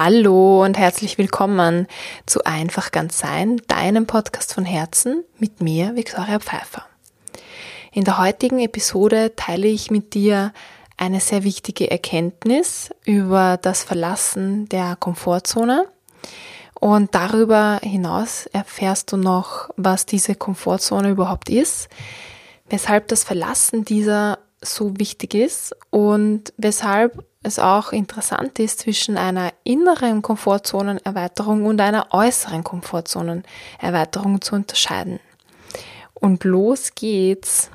Hallo und herzlich willkommen zu Einfach ganz sein, deinem Podcast von Herzen mit mir, Viktoria Pfeiffer. In der heutigen Episode teile ich mit dir eine sehr wichtige Erkenntnis über das Verlassen der Komfortzone. Und darüber hinaus erfährst du noch, was diese Komfortzone überhaupt ist, weshalb das Verlassen dieser so wichtig ist und weshalb es auch interessant ist, zwischen einer inneren Komfortzonenerweiterung und einer äußeren Komfortzonenerweiterung zu unterscheiden. Und los geht's,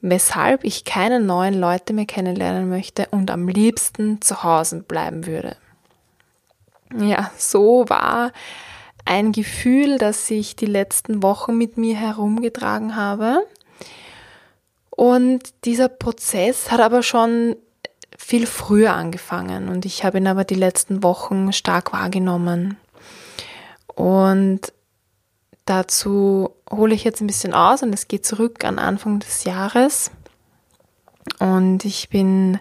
weshalb ich keine neuen Leute mehr kennenlernen möchte und am liebsten zu Hause bleiben würde. Ja, so war ein Gefühl, das ich die letzten Wochen mit mir herumgetragen habe. Und dieser Prozess hat aber schon viel früher angefangen und ich habe ihn aber die letzten Wochen stark wahrgenommen. Und dazu hole ich jetzt ein bisschen aus und es geht zurück an Anfang des Jahres. Und ich bin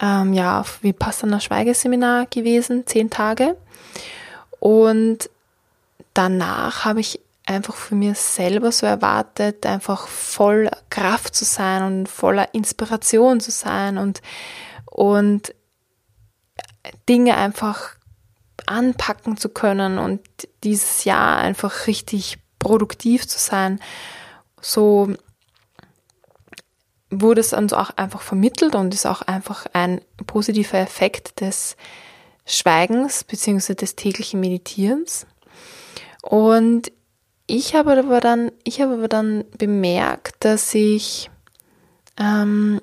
ähm, ja auf Vipassana Schweigeseminar gewesen, zehn Tage. Und danach habe ich einfach für mir selber so erwartet, einfach voll Kraft zu sein und voller Inspiration zu sein und und Dinge einfach anpacken zu können und dieses Jahr einfach richtig produktiv zu sein. So wurde es so auch einfach vermittelt und ist auch einfach ein positiver Effekt des Schweigens bzw. des täglichen Meditierens. Und ich habe aber dann, ich habe aber dann bemerkt, dass ich ähm,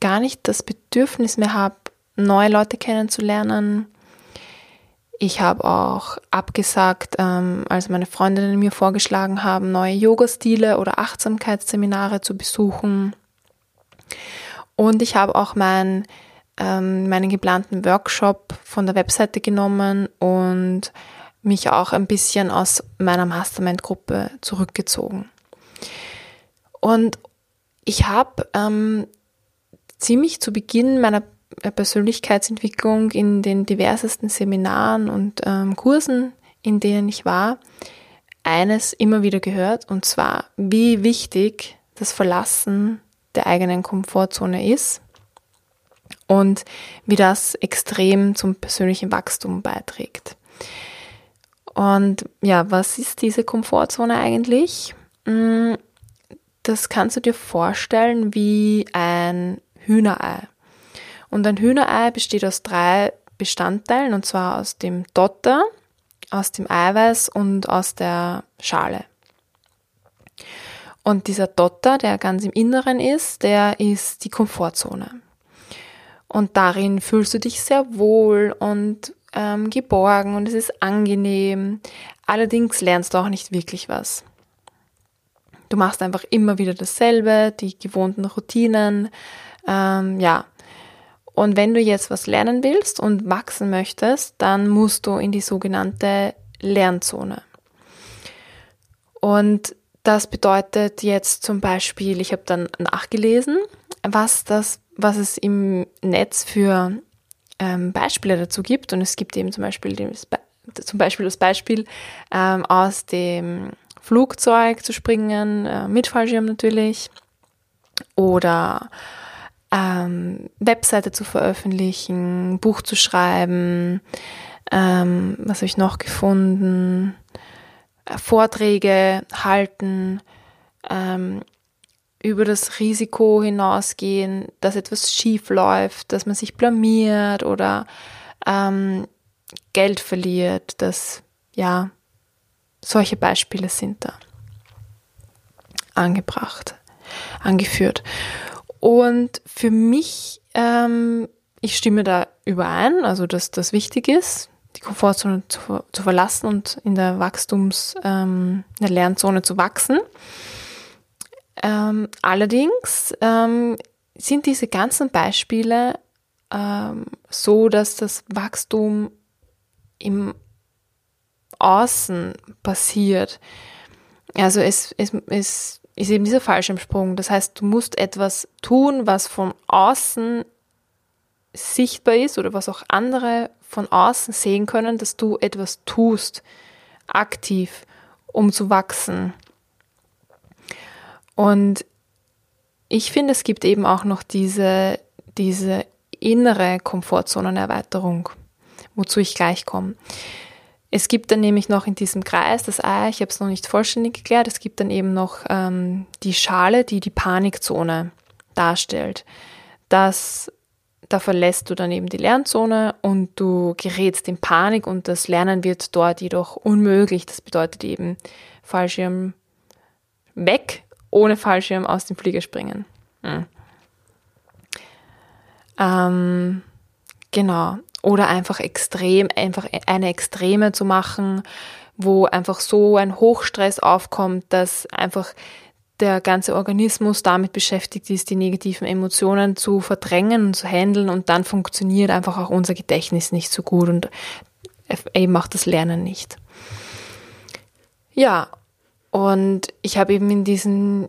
gar nicht das Bedürfnis mehr habe, neue Leute kennenzulernen. Ich habe auch abgesagt, ähm, als meine Freundinnen mir vorgeschlagen haben, neue Yoga-Stile oder Achtsamkeitsseminare zu besuchen. Und ich habe auch mein, ähm, meinen geplanten Workshop von der Webseite genommen und mich auch ein bisschen aus meiner Mastermind-Gruppe zurückgezogen. Und ich habe ähm, ziemlich zu Beginn meiner Persönlichkeitsentwicklung in den diversesten Seminaren und ähm, Kursen, in denen ich war, eines immer wieder gehört, und zwar, wie wichtig das Verlassen der eigenen Komfortzone ist und wie das extrem zum persönlichen Wachstum beiträgt. Und ja, was ist diese Komfortzone eigentlich? Mm, das kannst du dir vorstellen wie ein Hühnerei. Und ein Hühnerei besteht aus drei Bestandteilen, und zwar aus dem Dotter, aus dem Eiweiß und aus der Schale. Und dieser Dotter, der ganz im Inneren ist, der ist die Komfortzone. Und darin fühlst du dich sehr wohl und ähm, geborgen und es ist angenehm. Allerdings lernst du auch nicht wirklich was. Du machst einfach immer wieder dasselbe, die gewohnten Routinen, ähm, ja. Und wenn du jetzt was lernen willst und wachsen möchtest, dann musst du in die sogenannte Lernzone. Und das bedeutet jetzt zum Beispiel, ich habe dann nachgelesen, was das, was es im Netz für ähm, Beispiele dazu gibt. Und es gibt eben zum Beispiel, das, zum Beispiel das Beispiel ähm, aus dem Flugzeug zu springen, äh, mit Fallschirm natürlich, oder ähm, Webseite zu veröffentlichen, Buch zu schreiben, ähm, was habe ich noch gefunden, äh, Vorträge halten, ähm, über das Risiko hinausgehen, dass etwas schief läuft, dass man sich blamiert oder ähm, Geld verliert, dass ja solche Beispiele sind da angebracht, angeführt. Und für mich, ähm, ich stimme da überein, also dass das wichtig ist, die Komfortzone zu, zu verlassen und in der Wachstums, ähm, in der Lernzone zu wachsen. Ähm, allerdings ähm, sind diese ganzen Beispiele ähm, so, dass das Wachstum im Außen passiert. Also es, es, es ist eben dieser Fallschirmsprung. Das heißt, du musst etwas tun, was von außen sichtbar ist oder was auch andere von außen sehen können, dass du etwas tust, aktiv, um zu wachsen. Und ich finde, es gibt eben auch noch diese, diese innere Komfortzonenerweiterung, wozu ich gleich komme. Es gibt dann nämlich noch in diesem Kreis das Ei, ich habe es noch nicht vollständig geklärt, es gibt dann eben noch ähm, die Schale, die die Panikzone darstellt. Das, da verlässt du dann eben die Lernzone und du gerätst in Panik und das Lernen wird dort jedoch unmöglich. Das bedeutet eben Fallschirm weg, ohne Fallschirm aus dem Flieger springen. Hm. Ähm, genau oder einfach extrem, einfach eine Extreme zu machen, wo einfach so ein Hochstress aufkommt, dass einfach der ganze Organismus damit beschäftigt ist, die negativen Emotionen zu verdrängen und zu handeln und dann funktioniert einfach auch unser Gedächtnis nicht so gut und eben macht das Lernen nicht. Ja, und ich habe eben in diesen,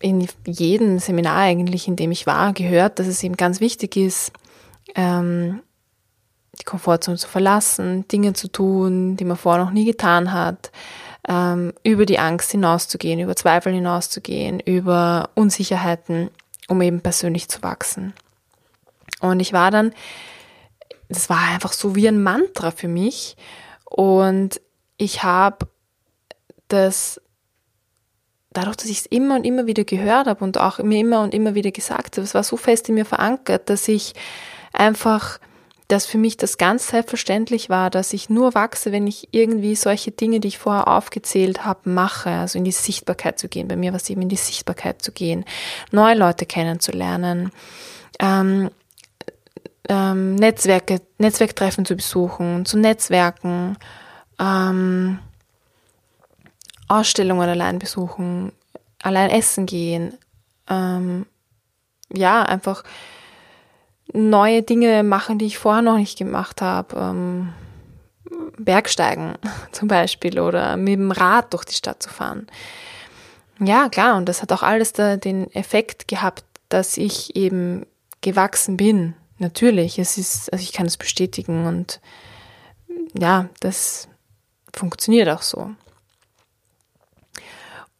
in jedem Seminar eigentlich, in dem ich war, gehört, dass es eben ganz wichtig ist, ähm, die Komfortzone zu verlassen, Dinge zu tun, die man vorher noch nie getan hat, ähm, über die Angst hinauszugehen, über Zweifel hinauszugehen, über Unsicherheiten, um eben persönlich zu wachsen. Und ich war dann, das war einfach so wie ein Mantra für mich und ich habe das dadurch, dass ich es immer und immer wieder gehört habe und auch mir immer und immer wieder gesagt habe, es war so fest in mir verankert, dass ich einfach dass für mich das ganz selbstverständlich war, dass ich nur wachse, wenn ich irgendwie solche Dinge, die ich vorher aufgezählt habe, mache, also in die Sichtbarkeit zu gehen. Bei mir war es eben in die Sichtbarkeit zu gehen, neue Leute kennenzulernen, ähm, ähm, Netzwerke, Netzwerktreffen zu besuchen, zu Netzwerken, ähm, Ausstellungen allein besuchen, allein essen gehen, ähm, ja, einfach neue Dinge machen, die ich vorher noch nicht gemacht habe. Ähm, Bergsteigen zum Beispiel oder mit dem Rad durch die Stadt zu fahren. Ja, klar, und das hat auch alles da den Effekt gehabt, dass ich eben gewachsen bin. Natürlich, es ist, also ich kann es bestätigen und ja, das funktioniert auch so.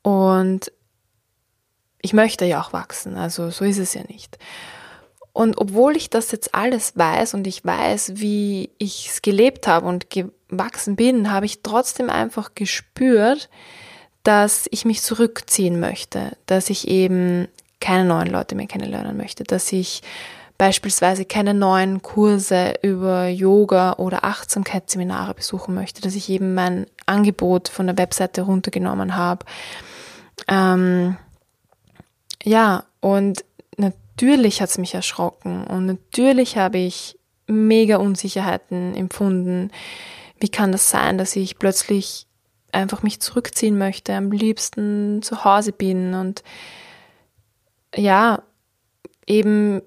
Und ich möchte ja auch wachsen, also so ist es ja nicht. Und obwohl ich das jetzt alles weiß und ich weiß, wie ich es gelebt habe und gewachsen bin, habe ich trotzdem einfach gespürt, dass ich mich zurückziehen möchte, dass ich eben keine neuen Leute mehr kennenlernen möchte, dass ich beispielsweise keine neuen Kurse über Yoga oder Achtsamkeitsseminare besuchen möchte, dass ich eben mein Angebot von der Webseite runtergenommen habe. Ähm, ja, und natürlich hat es mich erschrocken und natürlich habe ich mega Unsicherheiten empfunden. Wie kann das sein, dass ich plötzlich einfach mich zurückziehen möchte, am liebsten zu Hause bin und ja, eben,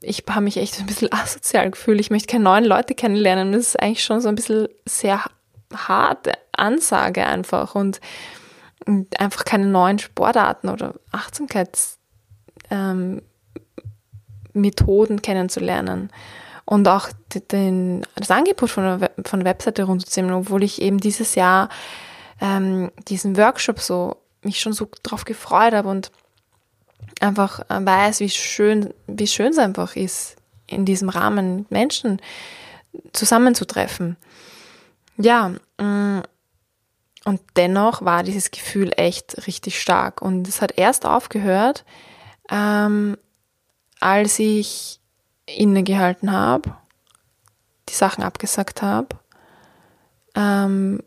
ich habe mich echt ein bisschen asozial gefühlt. Ich möchte keine neuen Leute kennenlernen. Das ist eigentlich schon so ein bisschen sehr harte Ansage einfach und, einfach keine neuen Sportarten oder Achtsamkeits ähm, Methoden kennenzulernen und auch den, das Angebot von der, von der Webseite runterzuziehen, obwohl ich eben dieses Jahr ähm, diesen Workshop so mich schon so drauf gefreut habe und einfach äh, weiß, wie schön, wie schön es einfach ist, in diesem Rahmen Menschen zusammenzutreffen. Ja, mm, und dennoch war dieses Gefühl echt richtig stark. Und es hat erst aufgehört, ähm, als ich innegehalten habe, die Sachen abgesagt habe ähm,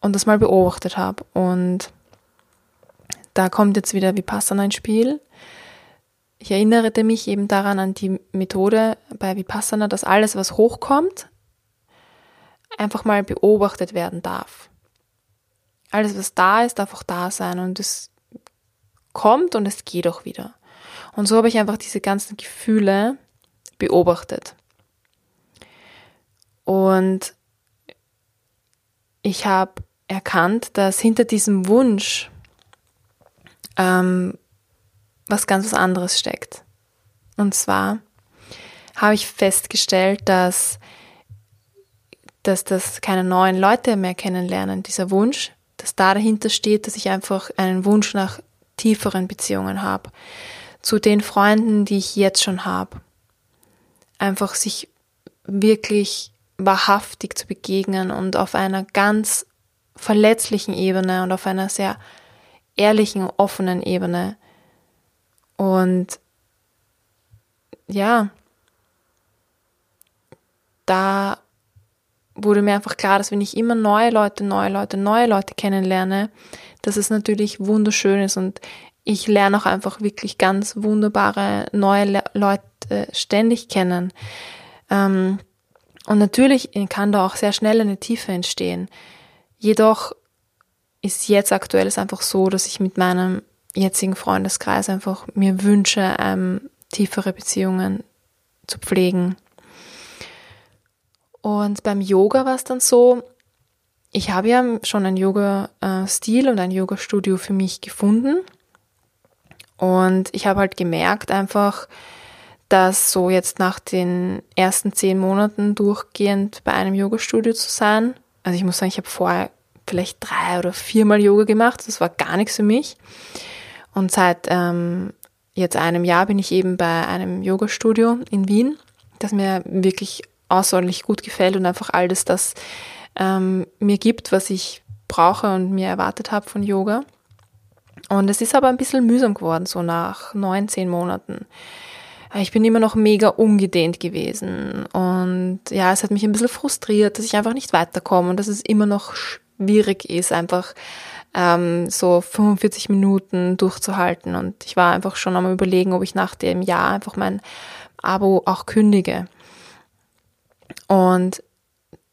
und das mal beobachtet habe. Und da kommt jetzt wieder Vipassana ins Spiel. Ich erinnerte mich eben daran an die Methode bei Vipassana, dass alles, was hochkommt, einfach mal beobachtet werden darf. Alles, was da ist, darf auch da sein und es kommt und es geht auch wieder. Und so habe ich einfach diese ganzen Gefühle beobachtet. Und ich habe erkannt, dass hinter diesem Wunsch ähm, was ganz was anderes steckt. Und zwar habe ich festgestellt, dass, dass das keine neuen Leute mehr kennenlernen, dieser Wunsch, dass da dahinter steht, dass ich einfach einen Wunsch nach tieferen Beziehungen habe. Zu den Freunden, die ich jetzt schon habe. Einfach sich wirklich wahrhaftig zu begegnen und auf einer ganz verletzlichen Ebene und auf einer sehr ehrlichen, offenen Ebene. Und ja, da wurde mir einfach klar, dass wenn ich immer neue Leute, neue Leute, neue Leute kennenlerne, dass es natürlich wunderschön ist und ich lerne auch einfach wirklich ganz wunderbare neue Le Leute ständig kennen. Ähm, und natürlich kann da auch sehr schnell eine Tiefe entstehen. Jedoch ist jetzt aktuell es einfach so, dass ich mit meinem jetzigen Freundeskreis einfach mir wünsche, ähm, tiefere Beziehungen zu pflegen. Und beim Yoga war es dann so, ich habe ja schon einen Yoga-Stil und ein Yoga-Studio für mich gefunden. Und ich habe halt gemerkt einfach, dass so jetzt nach den ersten zehn Monaten durchgehend bei einem Yoga-Studio zu sein, also ich muss sagen, ich habe vorher vielleicht drei oder viermal Yoga gemacht, das war gar nichts für mich. Und seit ähm, jetzt einem Jahr bin ich eben bei einem Yoga-Studio in Wien, das mir wirklich außerordentlich gut gefällt und einfach all das, das ähm, mir gibt, was ich brauche und mir erwartet habe von Yoga. Und es ist aber ein bisschen mühsam geworden, so nach neun, zehn Monaten. Ich bin immer noch mega ungedehnt gewesen. Und ja, es hat mich ein bisschen frustriert, dass ich einfach nicht weiterkomme und dass es immer noch schwierig ist, einfach ähm, so 45 Minuten durchzuhalten. Und ich war einfach schon am überlegen, ob ich nach dem Jahr einfach mein Abo auch kündige. Und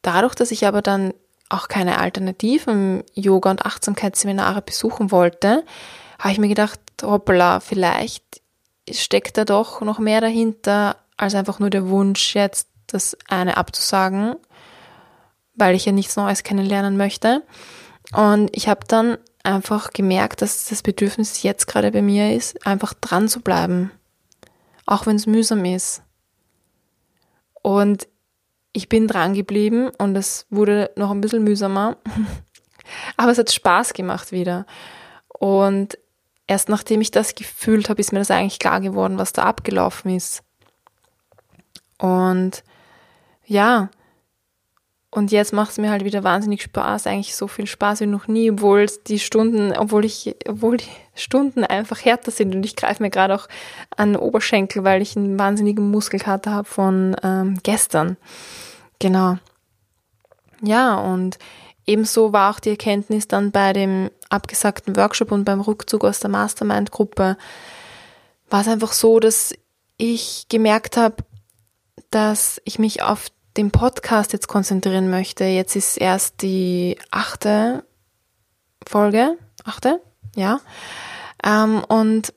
dadurch, dass ich aber dann auch keine alternativen Yoga- und Achtsamkeitsseminare besuchen wollte, habe ich mir gedacht, hoppla, vielleicht steckt da doch noch mehr dahinter, als einfach nur der Wunsch, jetzt das eine abzusagen, weil ich ja nichts Neues kennenlernen möchte. Und ich habe dann einfach gemerkt, dass das Bedürfnis jetzt gerade bei mir ist, einfach dran zu bleiben, auch wenn es mühsam ist. Und ich bin dran geblieben und es wurde noch ein bisschen mühsamer. Aber es hat Spaß gemacht wieder. Und erst nachdem ich das gefühlt habe, ist mir das eigentlich klar geworden, was da abgelaufen ist. Und ja, und jetzt macht es mir halt wieder wahnsinnig Spaß, eigentlich so viel Spaß wie noch nie, obwohl die Stunden, obwohl ich, obwohl die Stunden einfach härter sind und ich greife mir gerade auch an den Oberschenkel, weil ich einen wahnsinnigen Muskelkater habe von ähm, gestern. Genau. Ja, und ebenso war auch die Erkenntnis dann bei dem abgesagten Workshop und beim Rückzug aus der Mastermind-Gruppe, war es einfach so, dass ich gemerkt habe, dass ich mich auf den Podcast jetzt konzentrieren möchte. Jetzt ist erst die achte Folge, achte, ja. Ähm, und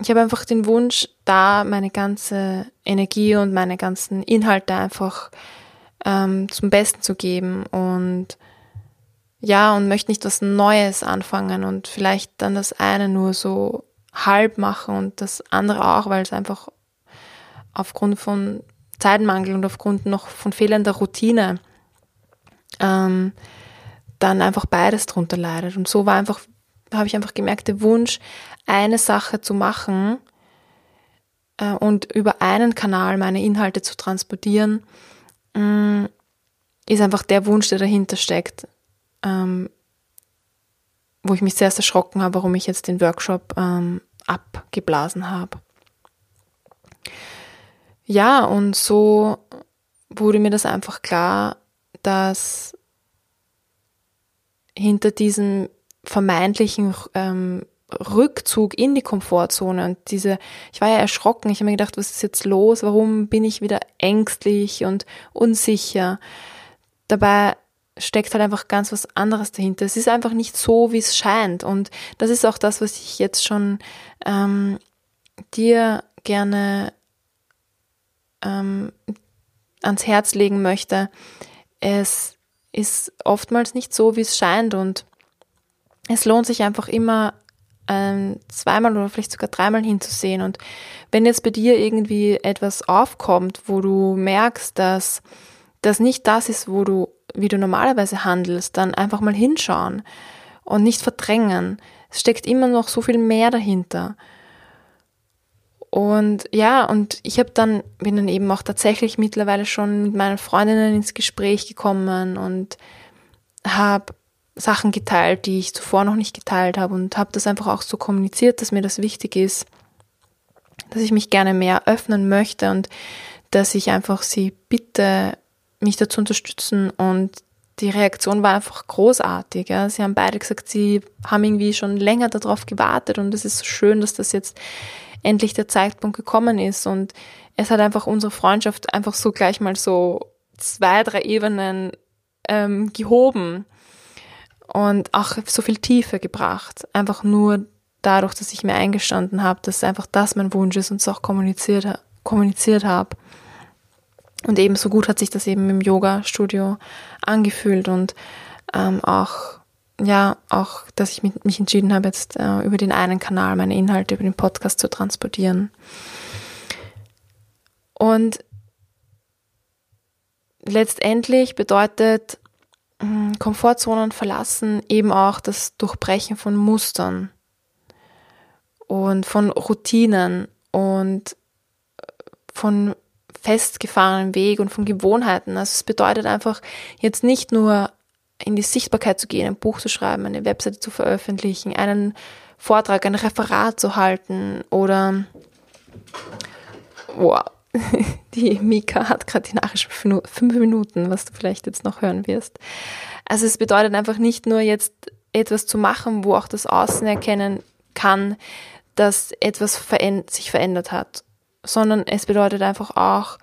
ich habe einfach den Wunsch, da meine ganze Energie und meine ganzen Inhalte einfach ähm, zum Besten zu geben und ja, und möchte nicht was Neues anfangen und vielleicht dann das eine nur so halb machen und das andere auch, weil es einfach aufgrund von Zeitmangel und aufgrund noch von fehlender Routine ähm, dann einfach beides drunter leidet. Und so war einfach, habe ich einfach gemerkt, der Wunsch, eine Sache zu machen äh, und über einen Kanal meine Inhalte zu transportieren, äh, ist einfach der Wunsch, der dahinter steckt. Ähm, wo ich mich sehr erschrocken habe, warum ich jetzt den Workshop ähm, abgeblasen habe. Ja, und so wurde mir das einfach klar, dass hinter diesem vermeintlichen ähm, Rückzug in die Komfortzone und diese, ich war ja erschrocken, ich habe mir gedacht, was ist jetzt los, warum bin ich wieder ängstlich und unsicher. Dabei steckt halt einfach ganz was anderes dahinter. Es ist einfach nicht so, wie es scheint und das ist auch das, was ich jetzt schon ähm, dir gerne ähm, ans Herz legen möchte. Es ist oftmals nicht so, wie es scheint und es lohnt sich einfach immer ähm, zweimal oder vielleicht sogar dreimal hinzusehen. Und wenn jetzt bei dir irgendwie etwas aufkommt, wo du merkst, dass das nicht das ist, wo du, wie du normalerweise handelst, dann einfach mal hinschauen und nicht verdrängen. Es steckt immer noch so viel mehr dahinter. Und ja, und ich habe dann, bin dann eben auch tatsächlich mittlerweile schon mit meinen Freundinnen ins Gespräch gekommen und habe Sachen geteilt, die ich zuvor noch nicht geteilt habe und habe das einfach auch so kommuniziert, dass mir das wichtig ist, dass ich mich gerne mehr öffnen möchte und dass ich einfach sie bitte, mich dazu unterstützen und die Reaktion war einfach großartig. Ja. Sie haben beide gesagt, sie haben irgendwie schon länger darauf gewartet und es ist so schön, dass das jetzt endlich der Zeitpunkt gekommen ist. Und es hat einfach unsere Freundschaft einfach so gleich mal so zwei, drei Ebenen ähm, gehoben und auch so viel Tiefe gebracht. Einfach nur dadurch, dass ich mir eingestanden habe, dass einfach das mein Wunsch ist und es auch kommuniziert, kommuniziert habe. Und ebenso gut hat sich das eben im Yoga-Studio angefühlt und ähm, auch ja, auch, dass ich mich entschieden habe, jetzt äh, über den einen Kanal meine Inhalte über den Podcast zu transportieren. Und letztendlich bedeutet hm, Komfortzonen verlassen eben auch das Durchbrechen von Mustern und von Routinen und äh, von festgefahrenen Weg und von Gewohnheiten. Also es bedeutet einfach jetzt nicht nur in die Sichtbarkeit zu gehen, ein Buch zu schreiben, eine Webseite zu veröffentlichen, einen Vortrag, ein Referat zu halten oder wow, die Mika hat gerade die Nachricht fünf Minuten, was du vielleicht jetzt noch hören wirst. Also es bedeutet einfach nicht nur jetzt etwas zu machen, wo auch das Außen erkennen kann, dass etwas sich verändert hat, sondern es bedeutet einfach auch,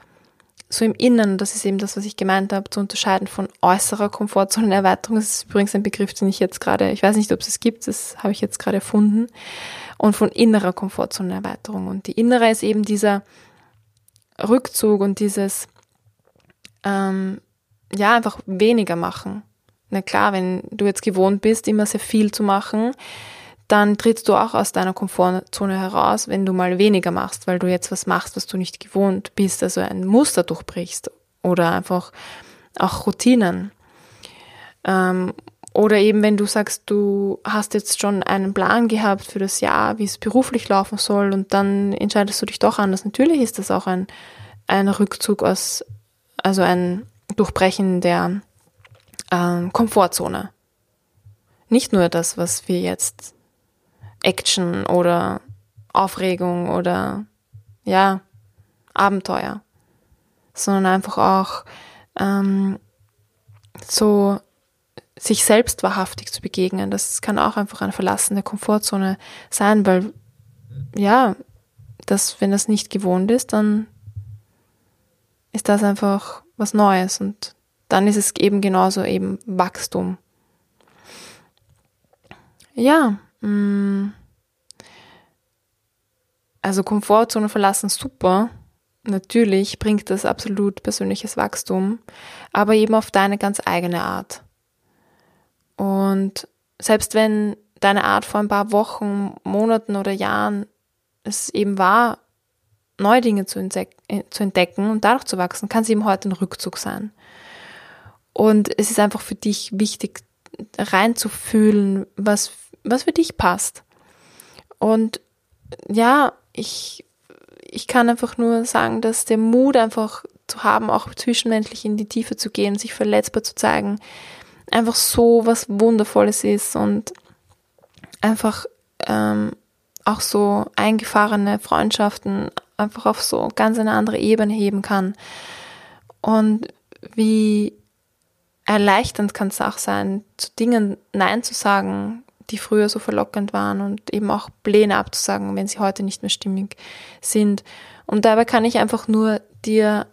so im Innen, das ist eben das, was ich gemeint habe, zu unterscheiden von äußerer Komfortzonenerweiterung. Das ist übrigens ein Begriff, den ich jetzt gerade, ich weiß nicht, ob es es gibt, das habe ich jetzt gerade erfunden. Und von innerer Komfortzonenerweiterung. Und die innere ist eben dieser Rückzug und dieses, ähm, ja, einfach weniger machen. Na klar, wenn du jetzt gewohnt bist, immer sehr viel zu machen, dann trittst du auch aus deiner Komfortzone heraus, wenn du mal weniger machst, weil du jetzt was machst, was du nicht gewohnt bist, also ein Muster durchbrichst oder einfach auch Routinen. Ähm, oder eben, wenn du sagst, du hast jetzt schon einen Plan gehabt für das Jahr, wie es beruflich laufen soll und dann entscheidest du dich doch anders. Natürlich ist das auch ein, ein Rückzug aus, also ein Durchbrechen der ähm, Komfortzone. Nicht nur das, was wir jetzt Action oder Aufregung oder ja, Abenteuer, sondern einfach auch ähm, so sich selbst wahrhaftig zu begegnen. Das kann auch einfach eine verlassene Komfortzone sein, weil ja, das, wenn das nicht gewohnt ist, dann ist das einfach was Neues und dann ist es eben genauso eben Wachstum. Ja. Also Komfortzone verlassen, super. Natürlich bringt das absolut persönliches Wachstum, aber eben auf deine ganz eigene Art. Und selbst wenn deine Art vor ein paar Wochen, Monaten oder Jahren es eben war, neue Dinge zu, entdecken und dadurch zu wachsen, kann es eben heute ein Rückzug sein. Und es ist einfach für dich wichtig, reinzufühlen, was was für dich passt. Und ja, ich, ich kann einfach nur sagen, dass der Mut einfach zu haben, auch zwischenmenschlich in die Tiefe zu gehen, sich verletzbar zu zeigen, einfach so was Wundervolles ist und einfach ähm, auch so eingefahrene Freundschaften einfach auf so ganz eine andere Ebene heben kann. Und wie erleichternd kann es auch sein, zu Dingen Nein zu sagen, die früher so verlockend waren und eben auch Pläne abzusagen, wenn sie heute nicht mehr stimmig sind. Und dabei kann ich einfach nur dir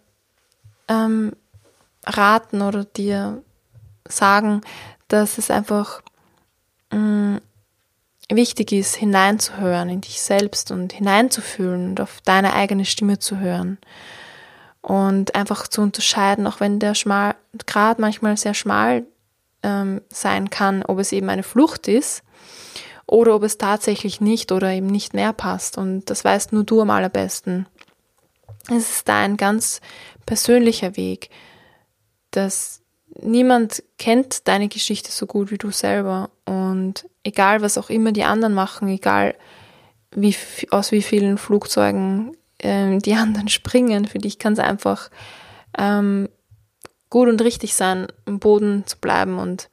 ähm, raten oder dir sagen, dass es einfach mh, mm, wichtig ist, hineinzuhören in dich selbst und hineinzufühlen und auf deine eigene Stimme zu hören. Und einfach zu unterscheiden, auch wenn der schmal, Grad manchmal sehr schmal ähm, sein kann, ob es eben eine Flucht ist oder ob es tatsächlich nicht oder eben nicht mehr passt. Und das weißt nur du am allerbesten. Es ist da ein ganz persönlicher Weg, dass niemand kennt deine Geschichte so gut wie du selber. Und egal, was auch immer die anderen machen, egal wie, aus wie vielen Flugzeugen ähm, die anderen springen, für dich kann es einfach ähm, gut und richtig sein, am Boden zu bleiben und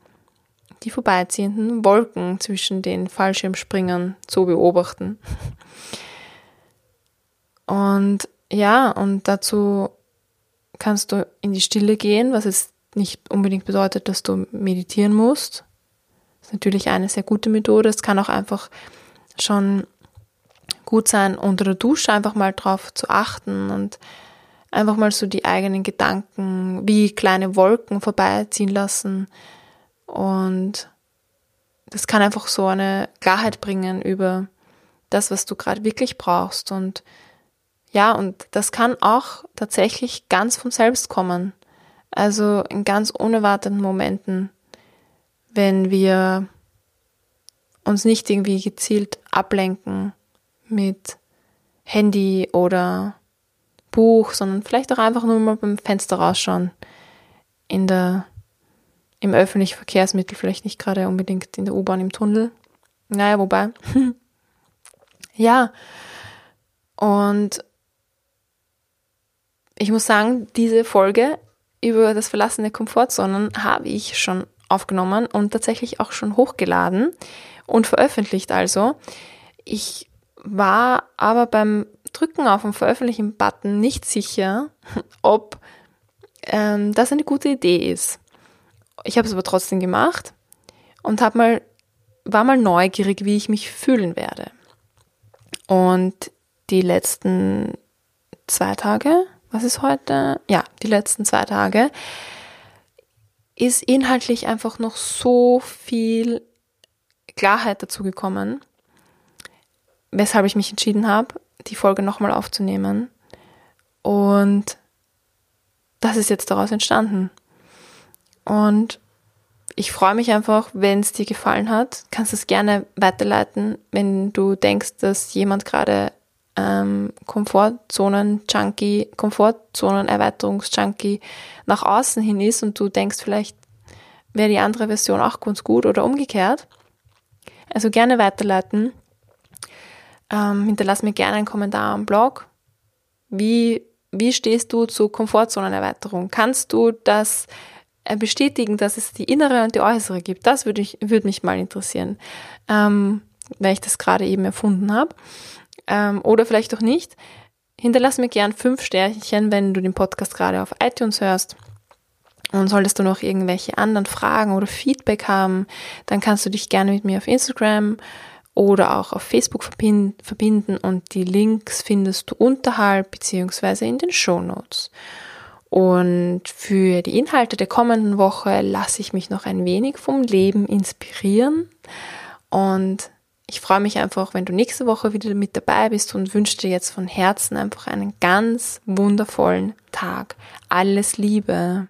die vorbeiziehenden Wolken zwischen den Fallschirmspringern zu beobachten. Und ja, und dazu kannst du in die Stille gehen, was jetzt nicht unbedingt bedeutet, dass du meditieren musst. Das ist natürlich eine sehr gute Methode. Es kann auch einfach schon gut sein, unter der Dusche einfach mal drauf zu achten und einfach mal so die eigenen Gedanken wie kleine Wolken vorbeiziehen lassen. Und das kann einfach so eine Klarheit bringen über das, was du gerade wirklich brauchst. Und ja, und das kann auch tatsächlich ganz von selbst kommen. Also in ganz unerwarteten Momenten, wenn wir uns nicht irgendwie gezielt ablenken mit Handy oder Buch, sondern vielleicht auch einfach nur mal beim Fenster rausschauen. In der, im öffentlichen Verkehrsmittel, vielleicht nicht gerade unbedingt in der U-Bahn im Tunnel. Naja, wobei. ja. Und ich muss sagen, diese Folge über das Verlassen der Komfortzonen habe ich schon aufgenommen und tatsächlich auch schon hochgeladen und veröffentlicht also. Ich war aber beim Drücken auf den Veröffentlichen-Button nicht sicher, ob ähm, das eine gute Idee ist. Ich habe es aber trotzdem gemacht und habe mal, war mal neugierig, wie ich mich fühlen werde. Und die letzten zwei Tage, was ist heute? Ja, die letzten zwei Tage ist inhaltlich einfach noch so viel Klarheit dazu gekommen weshalb ich mich entschieden habe, die Folge nochmal aufzunehmen. Und das ist jetzt daraus entstanden. Und ich freue mich einfach, wenn es dir gefallen hat. Kannst es gerne weiterleiten, wenn du denkst, dass jemand gerade ähm, Komfortzonen-Junkie, Komfortzonen-Erweiterungs-Junkie nach außen hin ist und du denkst, vielleicht wäre die andere Version auch ganz gut oder umgekehrt. Also gerne weiterleiten. Ähm, hinterlass mir gerne einen Kommentar am Blog. Wie, wie stehst du zur Komfortzonenerweiterung? Kannst du das äh, bestätigen, dass es die innere und die äußere gibt? Das würde ich, mich mal interessieren, ähm, weil ich das gerade eben erfunden habe. Ähm, oder vielleicht auch nicht. Hinterlass mir gern fünf Sternchen, wenn du den Podcast gerade auf iTunes hörst. Und solltest du noch irgendwelche anderen Fragen oder Feedback haben, dann kannst du dich gerne mit mir auf Instagram oder auch auf Facebook verbinden und die Links findest du unterhalb beziehungsweise in den Show Notes. Und für die Inhalte der kommenden Woche lasse ich mich noch ein wenig vom Leben inspirieren und ich freue mich einfach, wenn du nächste Woche wieder mit dabei bist und wünsche dir jetzt von Herzen einfach einen ganz wundervollen Tag. Alles Liebe.